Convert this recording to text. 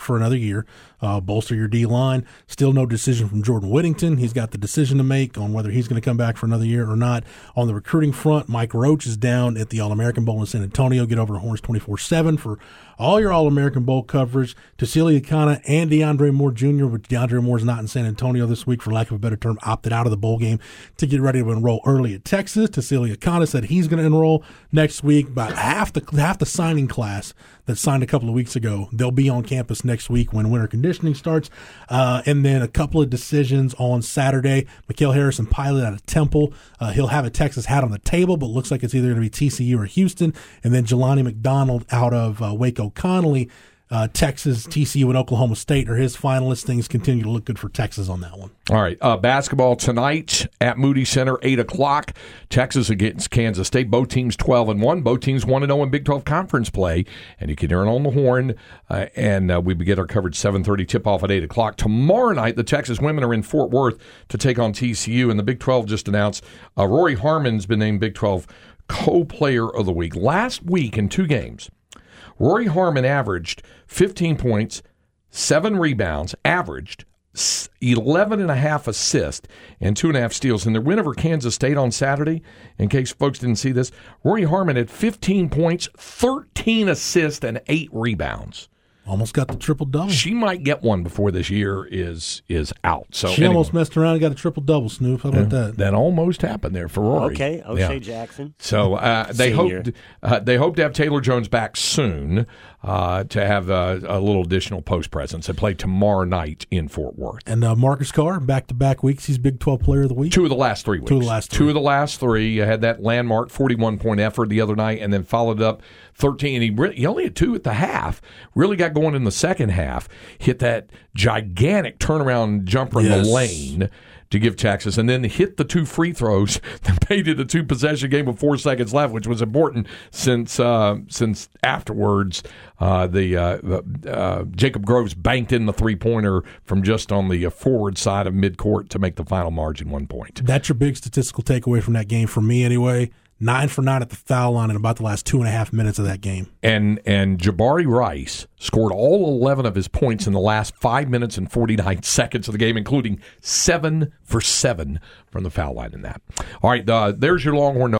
for another year. Uh, bolster your D line. Still no decision from Jordan Whittington. He's got the decision to make on whether he's going to come back for another year or not. On the recruiting front, Mike Roach is down at the All American Bowl in San Antonio. Get over to Horns 24 7 for all your All American Bowl coverage. Tausili Akana and DeAndre Moore Jr., but DeAndre Moore's not in San Antonio this week, for lack of a better term, opted out of the bowl game to get ready to enroll early at Texas. Tausili Akana said he's going to enroll next week. About half the half the signing class that signed a couple of weeks ago, they'll be on campus next week when winter conditioning starts. Uh, and then a couple of decisions on Saturday. Mikhail Harrison Pilot out of Temple. Uh, he'll have a Texas hat on the table, but looks like it's either going to be TCU or Houston. And then Jelani McDonald out of uh, Waco Connally uh, Texas, TCU, and Oklahoma State are his finalists. Things continue to look good for Texas on that one. All right. Uh, basketball tonight at Moody Center, 8 o'clock. Texas against Kansas State. Both teams 12 and 1. Both teams 1 and 0 in Big 12 conference play. And you can hear it on the horn. Uh, and uh, we begin our coverage 7.30 tip off at 8 o'clock. Tomorrow night, the Texas women are in Fort Worth to take on TCU. And the Big 12 just announced uh, Rori Harmon's been named Big 12 co player of the week. Last week in two games, Rori Harmon averaged 15 points, seven rebounds, averaged 11 and a half assists and two and a half steals. In their win over Kansas State on Saturday, in case folks didn't see this, Rori Harmon had 15 points, 13 assists, and eight rebounds. Almost got the triple double. She might get one before this year is is out. So she anyway. almost messed around and got a triple double. Snoop, how about yeah, that? That almost happened there for Rori. Okay, O'Shea yeah. Jackson. So uh, they hope uh, they hope to have Taylor Jones back soon uh, to have a, a, little additional post presence. They play tomorrow night in Fort Worth. And uh, Marcus Carr, back to back weeks, he's Big 12 Player of the Week. Two of the last three weeks. Two of the last three. Two of the last three. You had that landmark 41 point effort the other night and then followed up 13. And he, really, he only had two at the half. Really got going in the second half. Hit that gigantic turnaround jumper yes. in the lane to give Texas, and then hit the two free throws that made it a two possession game with four seconds left, which was important since uh, since afterwards uh, the uh, uh Jacob Groves banked in the three pointer from just on the uh, forward side of midcourt to make the final margin one point. That's your big statistical takeaway from that game for me, anyway nine for nine at the foul line in about the last two and a half minutes of that game. And and Jabari Rice scored all eleven of his points in the last five minutes and forty nine seconds of the game, including seven for seven from the foul line in that. All right, uh, there's your Longhorn.